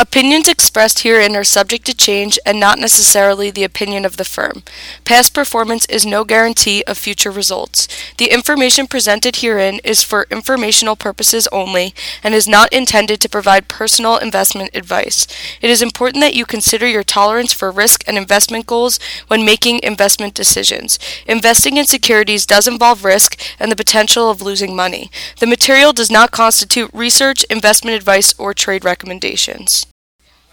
Opinions expressed herein are subject to change and not necessarily the opinion of the firm. Past performance is no guarantee of future results. The information presented herein is for informational purposes only and is not intended to provide personal investment advice. It is important that you consider your tolerance for risk and investment goals when making investment decisions. Investing in securities does involve risk and the potential of losing money. The material does not constitute research, investment advice, or trade recommendations.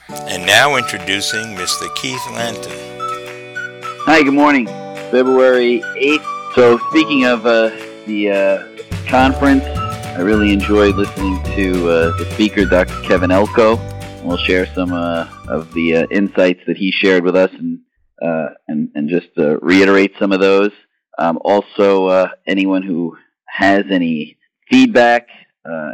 And now introducing Mr. Keith Lanton. Hi, good morning. February 8th. So, speaking of uh, the uh, conference, I really enjoyed listening to uh, the speaker, Dr. Kevin Elko. We'll share some uh, of the uh, insights that he shared with us and, uh, and, and just reiterate some of those. Um, also, anyone who has any feedback,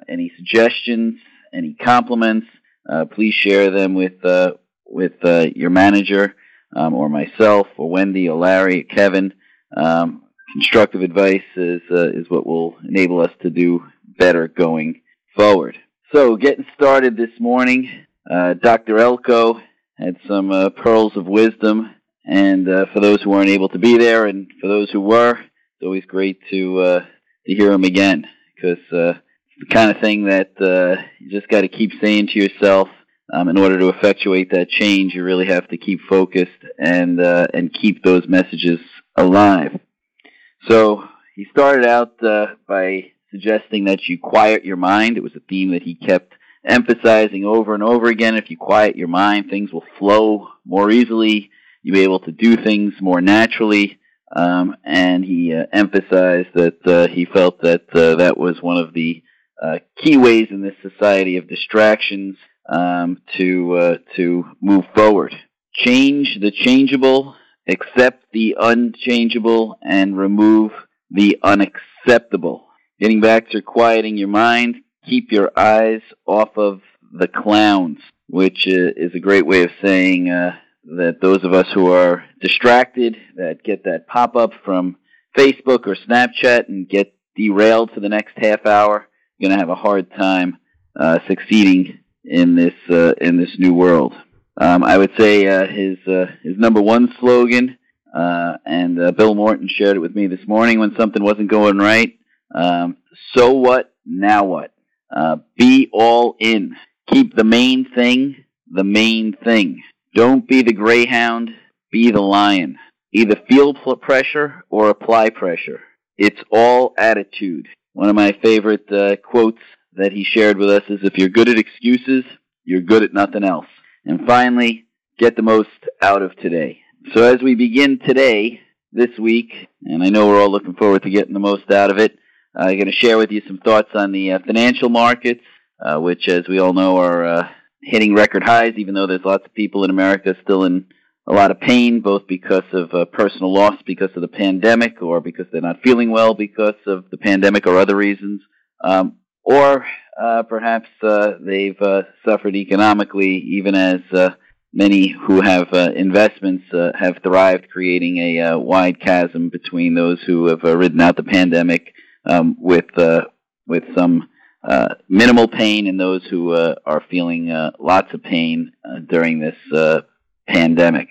any suggestions, any compliments, uh, please share them with uh, with uh, your manager um, or myself or Wendy or Larry or Kevin. Um, constructive advice is uh, is what will enable us to do better going forward. So, getting started this morning, uh, Dr. Elko had some uh, pearls of wisdom, and for those who weren't able to be there, and for those who were, it's always great to to hear him again because kind of thing that uh, you just got to keep saying to yourself. Um, in order to effectuate that change, you really have to keep focused and uh, and keep those messages alive. So he started out uh, by suggesting that you quiet your mind. It was a theme that he kept emphasizing over and over again. If you quiet your mind, things will flow more easily. You'll be able to do things more naturally. Um, and he uh, emphasized that uh, he felt that uh, that was one of the uh, key ways in this society of distractions um, to uh, to move forward. Change the changeable, accept the unchangeable, and remove the unacceptable. Getting back to quieting your mind, keep your eyes off of the clowns, which uh, is a great way of saying uh, that those of us who are distracted, that get that pop up from Facebook or Snapchat and get derailed for the next half hour, going to have a hard time uh, succeeding in this uh, in this new world. Um, I would say uh, his uh, his number one slogan, uh, and uh, Bill Morton shared it with me this morning when something wasn't going right. Um, so what? Now what? be all in. Keep the main thing the main thing. Don't be the greyhound. Be the lion. Either feel pressure or apply pressure. It's all attitude. One of my favorite uh, quotes that he shared with us is if you're good at excuses, you're good at nothing else. And finally, get the most out of today. So as we begin today, this week, and I know we're all looking forward to getting the most out of it, I'm going to share with you some thoughts on the uh, financial markets, uh, which, as we all know, are uh, hitting record highs, even though there's lots of people in America still in a lot of pain, both because of uh, personal loss because of the pandemic, or because they're not feeling well because of the pandemic, or other reasons, um, or uh, perhaps uh, they've uh, suffered economically, even as uh, many who have uh, investments have thrived, creating a wide chasm between those who have ridden out the pandemic um, with with some minimal pain and those who are feeling lots of pain during this pandemic.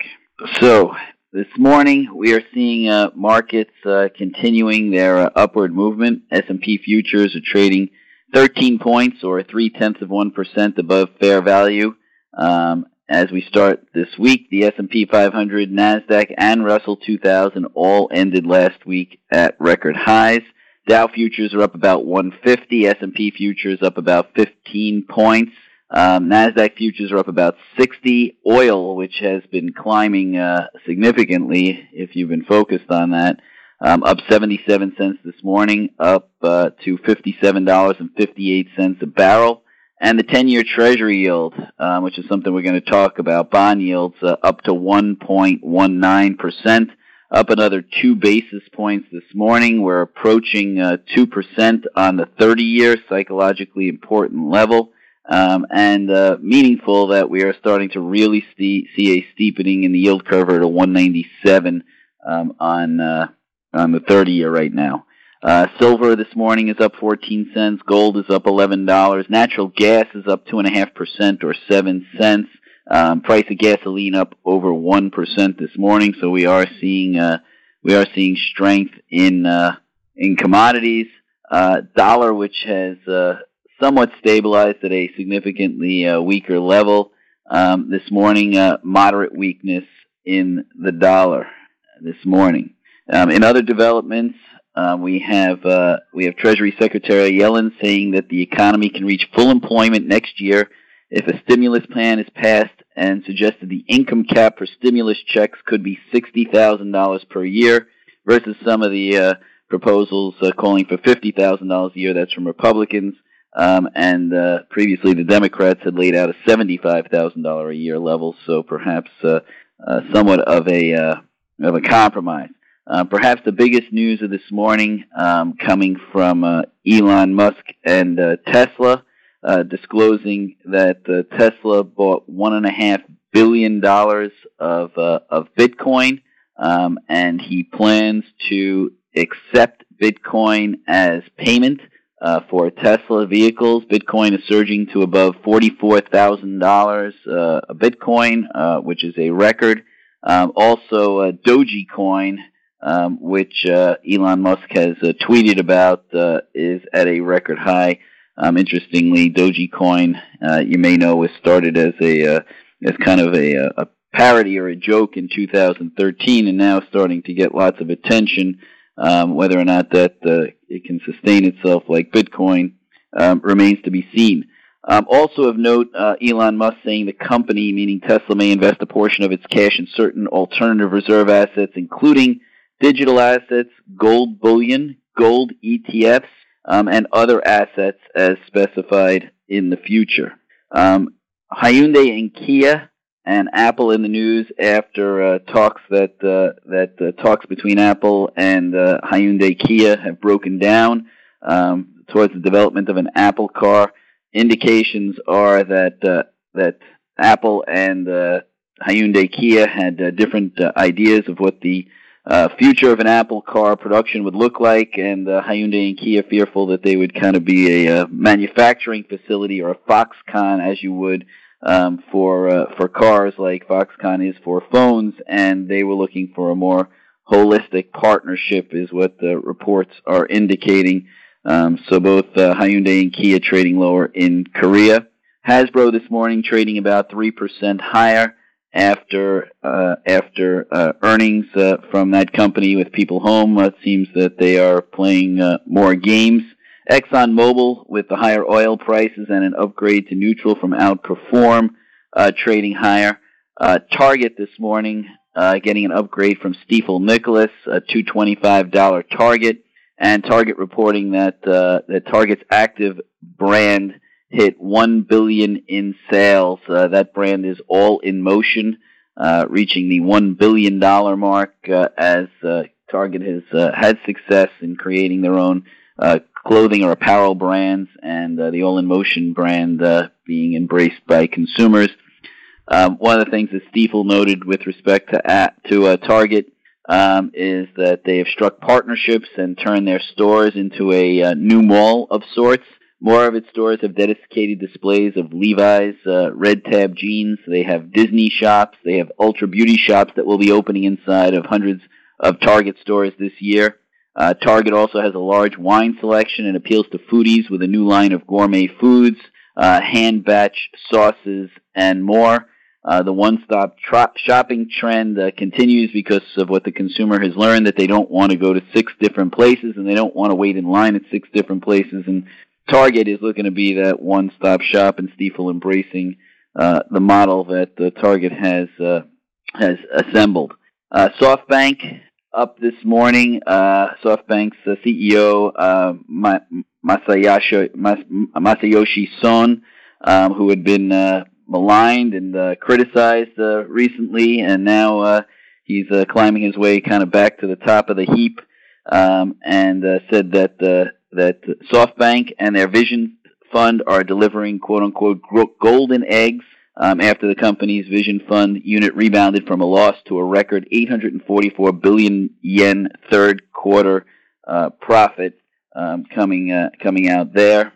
So, this morning we are seeing uh, markets uh, continuing their uh, upward movement. S&P futures are trading 13 points or three tenths of one percent above fair value. Um, as we start this week, the S&P 500, Nasdaq, and Russell 2000 all ended last week at record highs. Dow futures are up about 150. S&P futures up about 15 points. Um, Nasdaq futures are up about 60. Oil, which has been climbing uh, significantly, if you've been focused on that, um, up 77 cents this morning, up uh, to $57.58 a barrel. And the 10-year Treasury yield, um, which is something we're going to talk about, bond yields uh, up to 1.19%, up another two basis points this morning. We're approaching uh, 2% on the 30-year psychologically important level um, and uh, meaningful that we are starting to really see, see a steepening in the yield curve at a 197 um, on uh, on the 30 year right now. Uh, silver this morning is up 14 cents. Gold is up $11. Natural gas is up 2.5% or 7 cents. Um, price of gasoline up over 1% this morning. So we are seeing, uh, we are seeing strength in, uh, in commodities. Uh, dollar, which has, uh, somewhat stabilized at a significantly uh, weaker level. Um, this morning, uh, moderate weakness in the dollar this morning. Um, in other developments, uh, we have uh, we have Treasury Secretary Yellen saying that the economy can reach full employment next year if a stimulus plan is passed, and suggested the income cap for stimulus checks could be sixty thousand dollars per year, versus some of the uh, proposals uh, calling for fifty thousand dollars a year. That's from Republicans. Um, and uh, previously, the Democrats had laid out a seventy-five thousand dollar a year level, so perhaps uh, uh, somewhat of a uh, of a compromise. Uh, perhaps the biggest news of this morning um, coming from uh, Elon Musk and Tesla, disclosing that Tesla bought one and a half billion dollars of of Bitcoin, um, and he plans to accept Bitcoin as payment uh, for Tesla vehicles. Bitcoin is surging to above $44,000 uh, a Bitcoin, uh, which is a record. Um, also, uh, Dogecoin, um, which uh, Elon Musk has uh, tweeted about, uh, is at a record high. Um, interestingly, Dogecoin, uh, you may know, was started as a as kind of a, a parody or a joke in 2013, and now starting to get lots of attention. Um, whether or not that uh, it can sustain itself like Bitcoin um, remains to be seen. Um, also of note, uh, Elon Musk saying the company, meaning Tesla, may invest a portion of its cash in certain alternative reserve assets, including digital assets, gold bullion, gold ETFs, um, and other assets as specified in the future. Um, Hyundai and Kia and Apple in the news after uh, talks that uh, that uh, talks between Apple and uh, Hyundai Kia have broken down um, towards the development of an Apple car. Indications are that uh, that Apple and uh, Hyundai Kia had different ideas of what the future of an Apple car production would look like, and Hyundai and Kia fearful that they would kind of be a manufacturing facility or a Foxconn, as you would um, for uh, for cars like Foxconn is for phones, and they were looking for a more holistic partnership, is what the reports are indicating. Um, so both uh, Hyundai and Kia trading lower in Korea. Hasbro this morning trading about three percent higher after uh, after uh, earnings uh, from that company with people home. It seems that they are playing uh, more games. ExxonMobil, with the higher oil prices and an upgrade to neutral from Outperform, uh, trading higher. Uh, Target this morning uh, getting an upgrade from Stifel Nicolaus, a $225 Target, and Target reporting that uh, that Target's active brand hit one billion in sales. Uh, that brand is all in motion, uh, reaching the one billion dollar mark as Target has had success in creating their own uh, clothing or apparel brands, and uh, the All in Motion brand uh, being embraced by consumers. Um, one of the things that Stifel noted with respect to at, to uh, Target um, is that they have struck partnerships and turned their stores into a uh, new mall of sorts. More of its stores have dedicated displays of Levi's uh, red tab jeans. They have Disney shops. They have Ulta Beauty shops that will be opening inside of hundreds of Target stores this year. Uh, Target also has a large wine selection and appeals to foodies with a new line of gourmet foods, uh, hand batch sauces, and more. Uh, the one-stop tro- shopping trend uh, continues because of what the consumer has learned that they don't want to go to six different places and they don't want to wait in line at six different places. And Target is looking to be that one-stop shop, and Stifel embracing uh, the model that uh, Target has has assembled. Uh, SoftBank up this morning. Uh, SoftBank's uh, CEO uh, Masayoshi, Masayoshi Son, um, who had been uh, maligned and uh, criticized uh, recently, and now uh, he's uh, climbing his way kind of back to the top of the heap, um, and uh, said that uh, that SoftBank and their Vision Fund are delivering quote unquote golden eggs um, after the company's Vision Fund unit rebounded from a loss to a record 844 billion yen third quarter uh, profit um, coming uh, coming out there.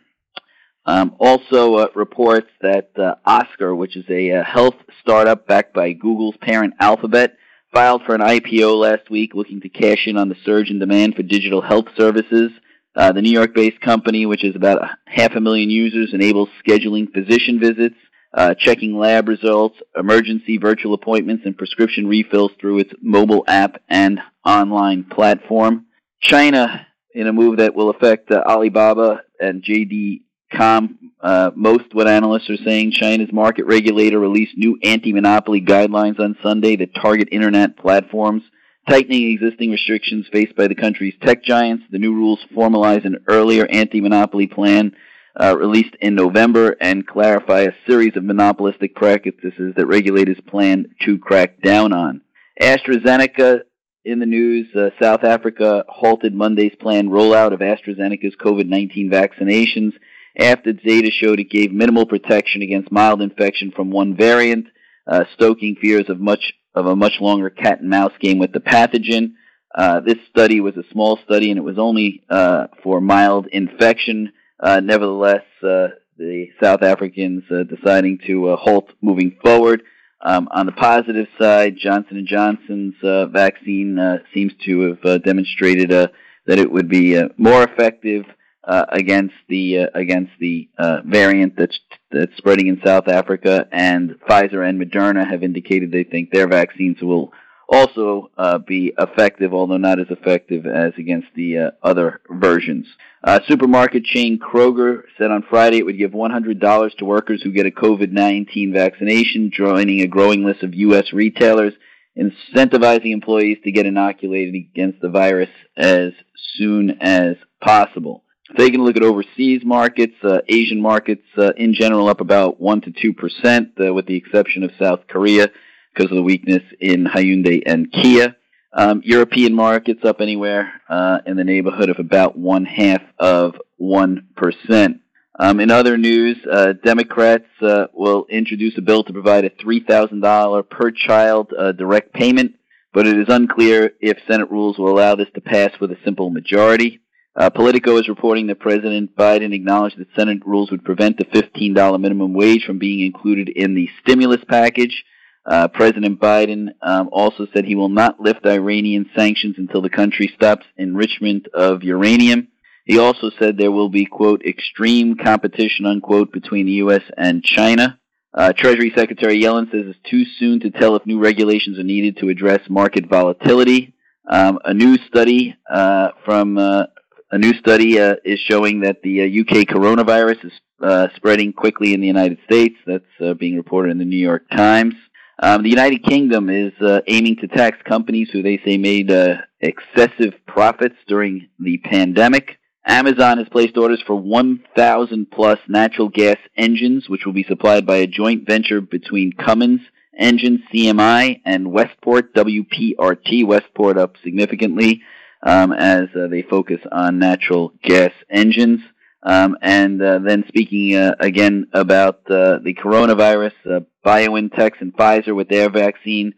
Um, also uh, reports that uh, Oscar, which is a, a, health startup backed by Google's parent Alphabet, filed for an IPO last week looking to cash in on the surge in demand for digital health services. Uh, the New York-based company, which is about half a million users, enables scheduling physician visits, uh, checking lab results, emergency virtual appointments, and prescription refills through its mobile app and online platform. China, in a move that will affect uh, Alibaba and JD.com, uh, most what analysts are saying, China's market regulator released new anti-monopoly guidelines on Sunday that target internet platforms, tightening existing restrictions faced by the country's tech giants. The new rules formalize an earlier anti-monopoly plan uh, released in November and clarify a series of monopolistic practices that regulators plan to crack down on. AstraZeneca in the news, uh, South Africa halted Monday's planned rollout of AstraZeneca's COVID-19 vaccinations after data showed it gave minimal protection against mild infection from one variant, uh, stoking fears of much of a much longer cat and mouse game with the pathogen. Uh, this study was a small study, and it was only uh, for mild infection. Uh, nevertheless, uh, the South Africans uh, deciding to halt moving forward. Um, on the positive side, Johnson & Johnson's vaccine seems to have demonstrated that it would be more effective uh, against the uh, against the uh, variant that's that's spreading in South Africa, and Pfizer and Moderna have indicated they think their vaccines will also uh, be effective, although not as effective as against the uh, other versions. Uh, supermarket chain Kroger said on Friday it would give $100 to workers who get a COVID-19 vaccination, joining a growing list of U.S. retailers incentivizing employees to get inoculated against the virus as soon as possible. Taking a look at overseas markets, uh, Asian markets uh, in general up about 1 to 2 percent, uh, with the exception of South Korea because of the weakness in Hyundai and Kia. Um, European markets up anywhere uh, in the neighborhood of about one half of 1 percent. Um, in other news, uh, Democrats uh, will introduce a bill to provide a $3,000 per child direct payment, but it is unclear if Senate rules will allow this to pass with a simple majority. Uh, Politico is reporting that President Biden acknowledged that Senate rules would prevent the $15 minimum wage from being included in the stimulus package. Uh, President Biden um, also said he will not lift Iranian sanctions until the country stops enrichment of uranium. He also said there will be, quote, extreme competition, unquote, between the U.S. and China. Uh, Treasury Secretary Yellen says it's too soon to tell if new regulations are needed to address market volatility. Um, a new study uh, from uh, a new study uh, is showing that the uh, UK coronavirus is uh, spreading quickly in the United States. That's uh, being reported in the New York Times. Um, the United Kingdom is uh, aiming to tax companies who they say made uh, excessive profits during the pandemic. Amazon has placed orders for 1,000 plus natural gas engines, which will be supplied by a joint venture between Cummins Engine CMI and Westport WPRT. Westport up significantly um, as uh, they focus on natural gas engines. Um, and uh, then speaking uh, again about uh, the coronavirus, uh, BioNTech and Pfizer with their vaccine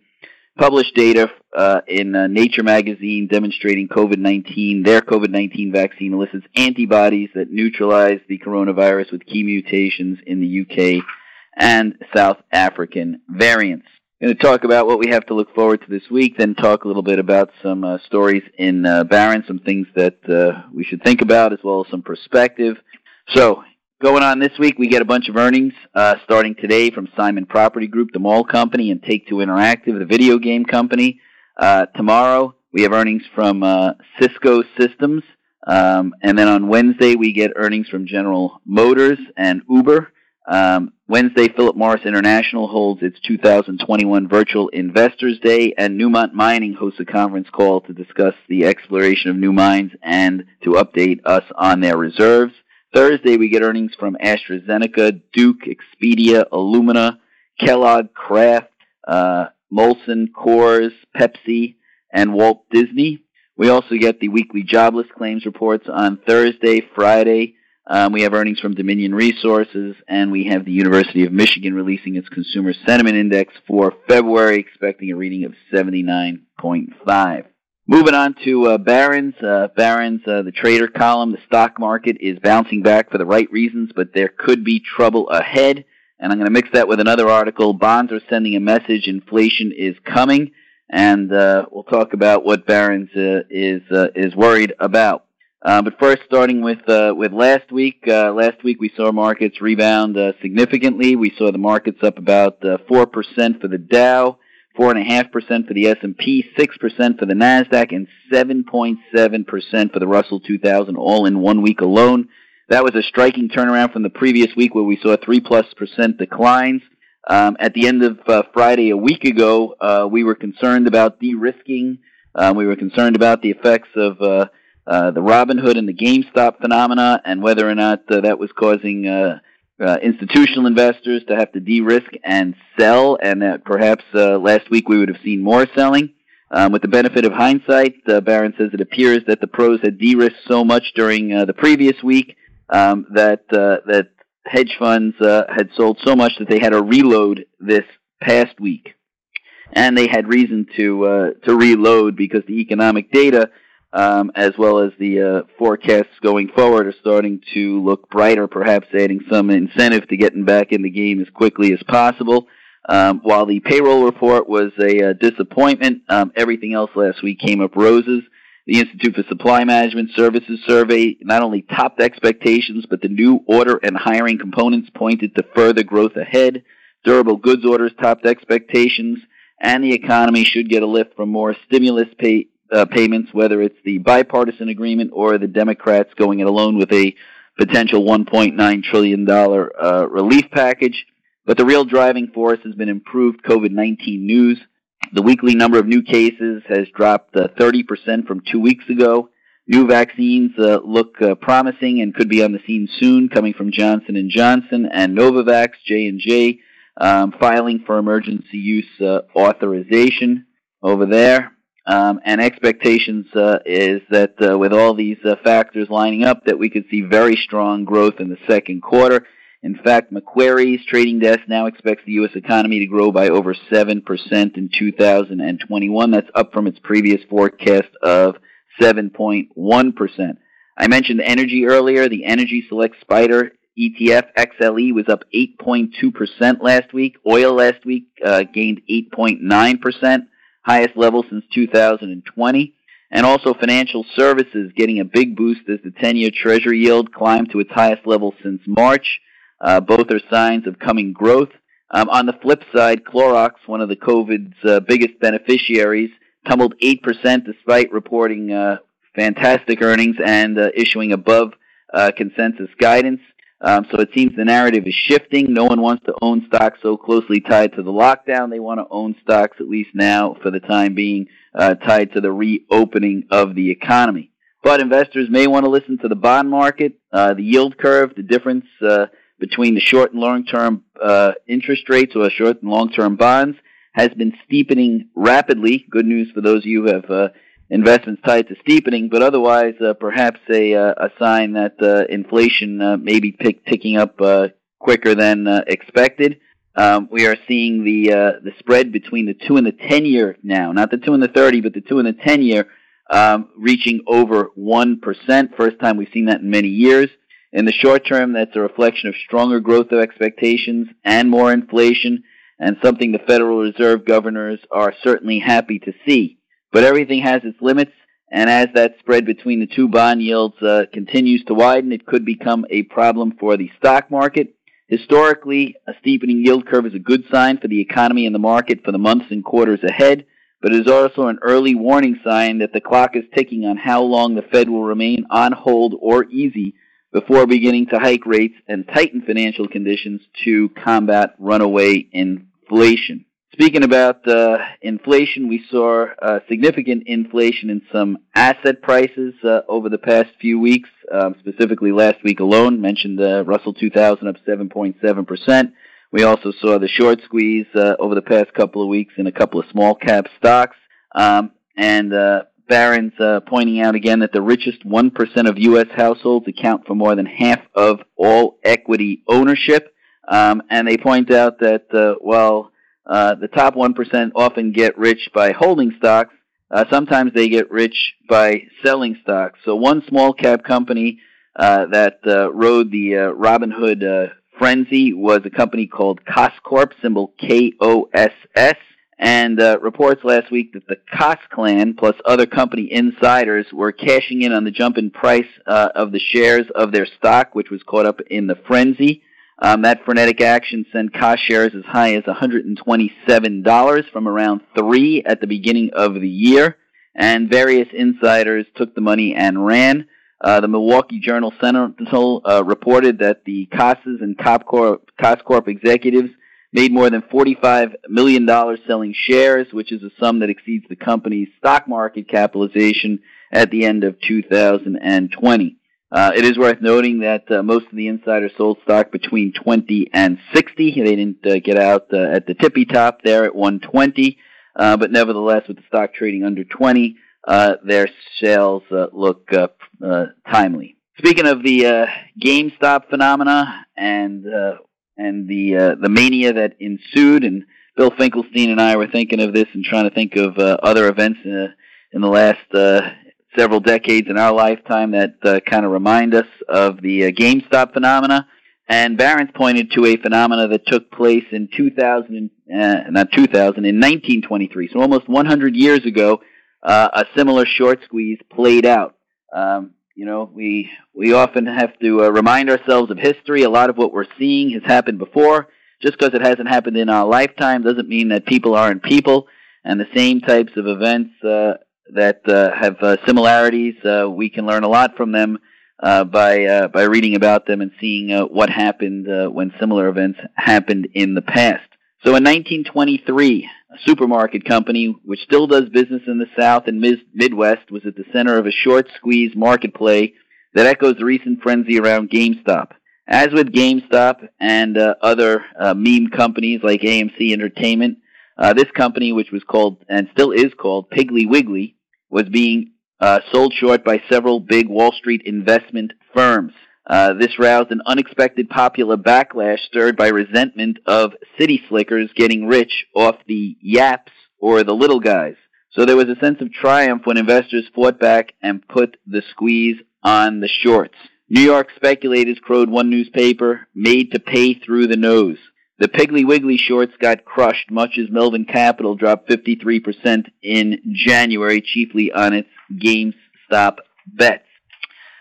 published data uh, in uh, Nature magazine demonstrating COVID-19. Their COVID-19 vaccine elicits antibodies that neutralize the coronavirus with key mutations in the UK and South African variants going to talk about what we have to look forward to this week, then talk a little bit about some uh, stories in uh, Barron, some things that uh, we should think about, as well as some perspective. So, going on this week, we get a bunch of earnings uh, starting today from Simon Property Group, the mall company, and Take Two Interactive, the video game company. Uh, tomorrow, we have earnings from uh, Cisco Systems. Um, and then on Wednesday, we get earnings from General Motors and Uber. Um, Wednesday, Philip Morris International holds its 2021 Virtual Investors Day, and Newmont Mining hosts a conference call to discuss the exploration of new mines and to update us on their reserves. Thursday, we get earnings from AstraZeneca, Duke, Expedia, Illumina, Kellogg, Kraft, uh, Molson, Coors, Pepsi, and Walt Disney. We also get the weekly jobless claims reports on Thursday, Friday, um, we have earnings from Dominion Resources, and we have the University of Michigan releasing its Consumer Sentiment Index for February, expecting a reading of 79.5. Moving on to uh, Barron's. Uh, Barron's, uh, the trader column, the stock market is bouncing back for the right reasons, but there could be trouble ahead. And I'm going to mix that with another article. Bonds are sending a message inflation is coming. And uh, we'll talk about what Barron's uh, is, uh, is worried about. But first, starting with, uh, with last week. Uh, last week we saw markets rebound significantly. We saw the markets up about 4% for the Dow. 4.5% for the S&P, 6% for the NASDAQ, and 7.7% for the Russell 2000, all in one week alone. That was a striking turnaround from the previous week where we saw 3 plus percent declines. Um, at the end of uh, Friday a week ago, uh, we were concerned about de-risking. Uh, we were concerned about the effects of uh, uh, the Robinhood and the GameStop phenomena and whether or not uh, that was causing uh, institutional investors to have to de-risk and sell, and that perhaps uh, last week we would have seen more selling. Um, with the benefit of hindsight, uh, Barron says it appears that the pros had de-risked so much during uh, the previous week um, that uh, that hedge funds uh, had sold so much that they had to reload this past week, and they had reason to uh, to reload because the economic data um, as well as the uh, forecasts going forward are starting to look brighter, perhaps adding some incentive to getting back in the game as quickly as possible. Um, while the payroll report was a uh, disappointment, um, everything else last week came up roses. The Institute for Supply Management Services survey not only topped expectations, but the new order and hiring components pointed to further growth ahead. Durable goods orders topped expectations, and the economy should get a lift from more stimulus pay, uh, payments, whether it's the bipartisan agreement or the Democrats going it alone with a potential $1.9 trillion uh, relief package. But the real driving force has been improved COVID 19 news. The weekly number of new cases has dropped uh, 30% from two weeks ago. New vaccines uh, look uh, promising and could be on the scene soon, coming from Johnson & Johnson and Novavax, J&J, um, filing for emergency use uh, authorization over there. Um, and expectations uh, is that uh, with all these uh, factors lining up, that we could see very strong growth in the second quarter. In fact, Macquarie's trading desk now expects the U.S. economy to grow by over 7% in 2021. That's up from its previous forecast of 7.1%. I mentioned energy earlier. The Energy Select Spider ETF XLE was up 8.2% last week. Oil last week uh, gained 8.9% highest level since 2020. And also financial services getting a big boost as the 10-year Treasury yield climbed to its highest level since March. Uh, both are signs of coming growth. Um, on the flip side, Clorox, one of the COVID's uh, biggest beneficiaries, tumbled 8% despite reporting uh, fantastic earnings and uh, issuing above uh, consensus guidance. Um, so it seems the narrative is shifting. No one wants to own stocks so closely tied to the lockdown. They want to own stocks, at least now, for the time being, uh, tied to the reopening of the economy. But investors may want to listen to the bond market, uh, the yield curve, the difference uh, between the short and long term uh, interest rates or short and long term bonds has been steepening rapidly. Good news for those of you who have uh, investments tied to steepening, but otherwise uh, perhaps a, uh, a sign that uh, inflation uh, may be pick, picking up uh, quicker than uh, expected. Um, we are seeing the uh, the spread between the two and the ten year now, not the two and the thirty, but the two and the ten year, um, reaching over one percent. First time we've seen that in many years. In the short term, that's a reflection of stronger growth of expectations and more inflation, and something the Federal Reserve governors are certainly happy to see. But everything has its limits, and as that spread between the two bond yields uh, continues to widen, it could become a problem for the stock market. Historically, a steepening yield curve is a good sign for the economy and the market for the months and quarters ahead, but it is also an early warning sign that the clock is ticking on how long the Fed will remain on hold or easy before beginning to hike rates and tighten financial conditions to combat runaway inflation. Speaking about uh, inflation, we saw uh, significant inflation in some asset prices uh, over the past few weeks, um, specifically last week alone. Mentioned the Russell 2000 up 7.7%. We also saw the short squeeze uh, over the past couple of weeks in a couple of small cap stocks. Um, and uh, Barron's uh, pointing out again that the richest 1% of U.S. households account for more than half of all equity ownership. Um, and they point out that, well, uh, the top 1% often get rich by holding stocks. uh, sometimes they get rich by selling stocks. So one small cap company uh, that uh, rode the uh, Robinhood uh, frenzy was a company called Koss Corp, symbol K-O-S-S. And uh, reports last week that the Koss clan plus other company insiders were cashing in on the jump in price uh, of the shares of their stock, which was caught up in the frenzy. Um, that frenetic action sent Koss shares as high as $127 from around three at the beginning of the year, and various insiders took the money and ran. Uh, the Milwaukee Journal Sentinel uh, reported that the Kosses and Koss Corp executives made more than $45 million selling shares, which is a sum that exceeds the company's stock market capitalization at the end of 2020. Uh, it is worth noting that uh, most of the insiders sold stock between 20 and 60. They didn't uh, get out uh, at the tippy top there at 120, uh, but nevertheless, with the stock trading under 20, uh, their sales look timely. Speaking of the GameStop phenomena and and the the mania that ensued, and Bill Finkelstein and I were thinking of this and trying to think of other events in the last several decades in our lifetime that uh, kind of remind us of the uh, GameStop phenomena. And Barron's pointed to a phenomena that took place in 2000, uh, not 2000, in 1923. So almost 100 years ago, uh, a similar short squeeze played out. Um, you know, we we often have to uh, remind ourselves of history. A lot of what we're seeing has happened before. Just because it hasn't happened in our lifetime doesn't mean that people aren't people. And the same types of events uh, that uh, have uh, similarities. Uh, we can learn a lot from them uh, by uh, by reading about them and seeing uh, what happened when similar events happened in the past. So in 1923, a supermarket company which still does business in the South and Midwest was at the center of a short squeeze market play that echoes the recent frenzy around GameStop. As with GameStop and other meme companies like AMC Entertainment, this company, which was called and still is called Piggly Wiggly, was being uh, sold short by several big Wall Street investment firms. Uh, this roused an unexpected popular backlash stirred by resentment of city slickers getting rich off the yaps or the little guys. So there was a sense of triumph when investors fought back and put the squeeze on the shorts. New York speculators crowed one newspaper, made to pay through the nose. The Piggly Wiggly shorts got crushed, much as Melvin Capital dropped 53% in January, chiefly on its GameStop bets.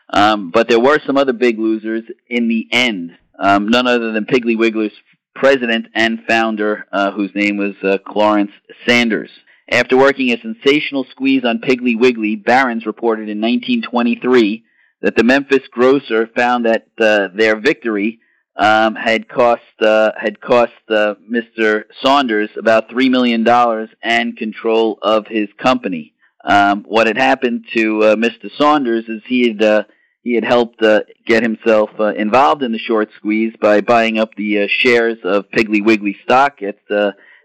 Um, but there were some other big losers in the end. Um, none other than Piggly Wiggly's president and founder, uh, whose name was uh, Clarence Saunders. After working a sensational squeeze on Piggly Wiggly, Barron's reported in 1923 that the Memphis grocer found that uh, their victory um, had cost uh, had cost uh, Mr. Saunders about three million dollars and control of his company. Um, what had happened to uh, Mr. Saunders is he had uh, he had helped uh, get himself uh, involved in the short squeeze by buying up the shares of Piggly Wiggly stock at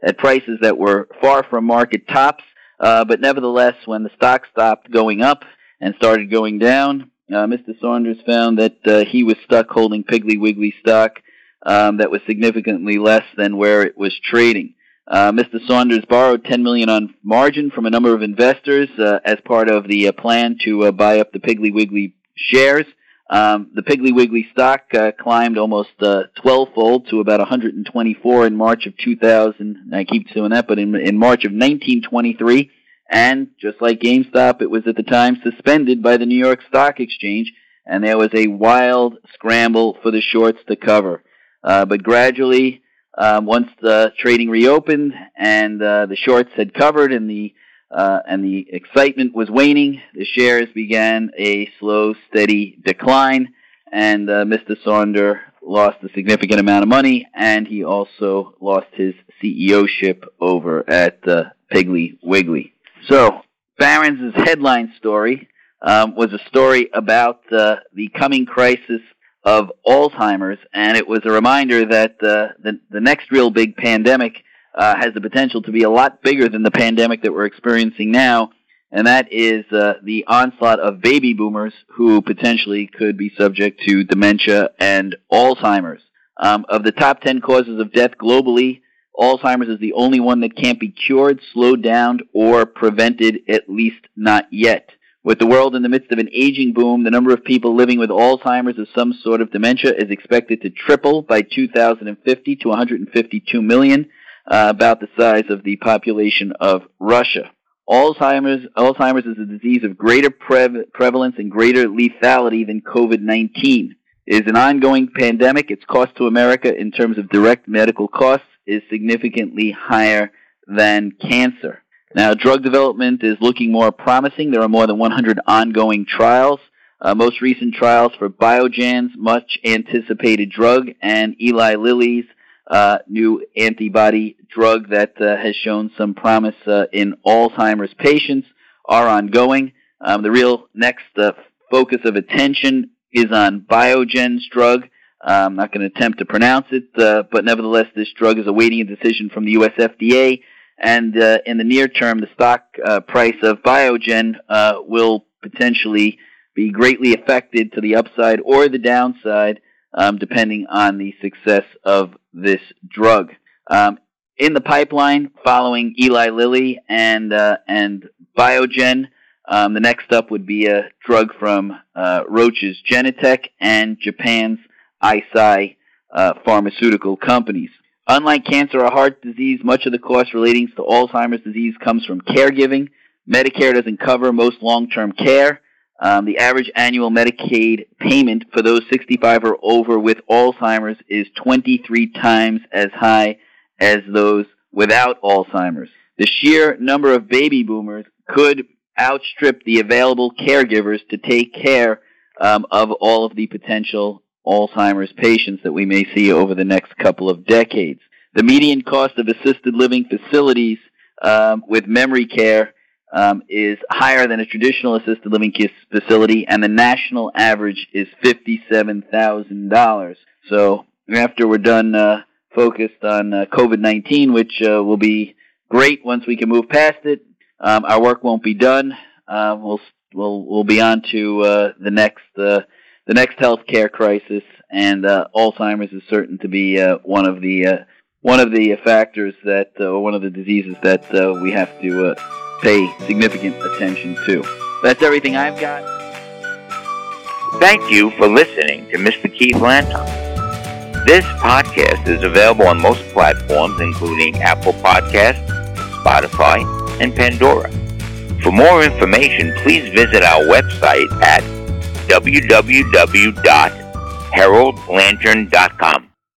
at prices that were far from market tops. Uh, but nevertheless, when the stock stopped going up and started going down, uh, Mr. Saunders found that uh, he was stuck holding Piggly Wiggly stock um, that was significantly less than where it was trading. Uh, Mr. Saunders borrowed 10 million on margin from a number of investors uh, as part of the uh, plan to uh, buy up the Piggly Wiggly shares. Um, the Piggly Wiggly stock climbed almost 12-fold to about 124 in March of 2000. I keep doing that, but in, in March of 1923. And just like GameStop, it was at the time suspended by the New York Stock Exchange, and there was a wild scramble for the shorts to cover. Uh, but gradually, um, once the trading reopened and uh, the shorts had covered and the uh, and the excitement was waning, the shares began a slow, steady decline, and uh, Mr. Saunders lost a significant amount of money, and he also lost his CEO ship over at uh, Piggly Wiggly. So, Barron's headline story um, was a story about uh, the coming crisis of Alzheimer's, and it was a reminder that uh, the, the next real big pandemic uh, has the potential to be a lot bigger than the pandemic that we're experiencing now, and that is uh, the onslaught of baby boomers who potentially could be subject to dementia and Alzheimer's. Um, of the top 10 causes of death globally, Alzheimer's is the only one that can't be cured, slowed down, or prevented, at least not yet. With the world in the midst of an aging boom, the number of people living with Alzheimer's or some sort of dementia is expected to triple by 2050 to 152 million, uh, about the size of the population of Russia. Alzheimer's, Alzheimer's is a disease of greater pre- prevalence and greater lethality than COVID-19. It is an ongoing pandemic. Its cost to America in terms of direct medical costs is significantly higher than cancer. Now, drug development is looking more promising. There are more than 100 ongoing trials. Uh, most recent trials for Biogen's much anticipated drug and Eli Lilly's uh, new antibody drug that uh, has shown some promise uh, in Alzheimer's patients are ongoing. Um, the real next uh, focus of attention is on Biogen's drug. Uh, I'm not going to attempt to pronounce it, but nevertheless, this drug is awaiting a decision from the U.S. FDA and uh, in the near term, the stock uh, price of Biogen uh, will potentially be greatly affected to the upside or the downside, um, depending on the success of this drug. Um, in the pipeline, following Eli Lilly and uh, and Biogen, um, the next up would be a drug from uh, Roche's Genentech and Japan's Eisai uh, pharmaceutical companies. Unlike cancer or heart disease, much of the cost relating to Alzheimer's disease comes from caregiving. Medicare doesn't cover most long-term care. Um, the average annual Medicaid payment for those 65 or over with Alzheimer's is 23 times as high as those without Alzheimer's. The sheer number of baby boomers could outstrip the available caregivers to take care um, of all of the potential Alzheimer's patients that we may see over the next couple of decades. The median cost of assisted living facilities um, with memory care um, is higher than a traditional assisted living facility, and the national average is $57,000. So after we're done uh, focused on uh, COVID-19, which uh, will be great once we can move past it, um, our work won't be done. Uh, we'll we'll we'll be on to uh, the next uh, the next healthcare crisis, and uh, Alzheimer's is certain to be uh, one of the uh, one of the factors that, uh, or one of the diseases that uh, we have to uh, pay significant attention to. That's everything I've got. Thank you for listening to Mr. Keith Lanton. This podcast is available on most platforms, including Apple Podcasts, Spotify, and Pandora. For more information, please visit our website at www.heraldlantern.com.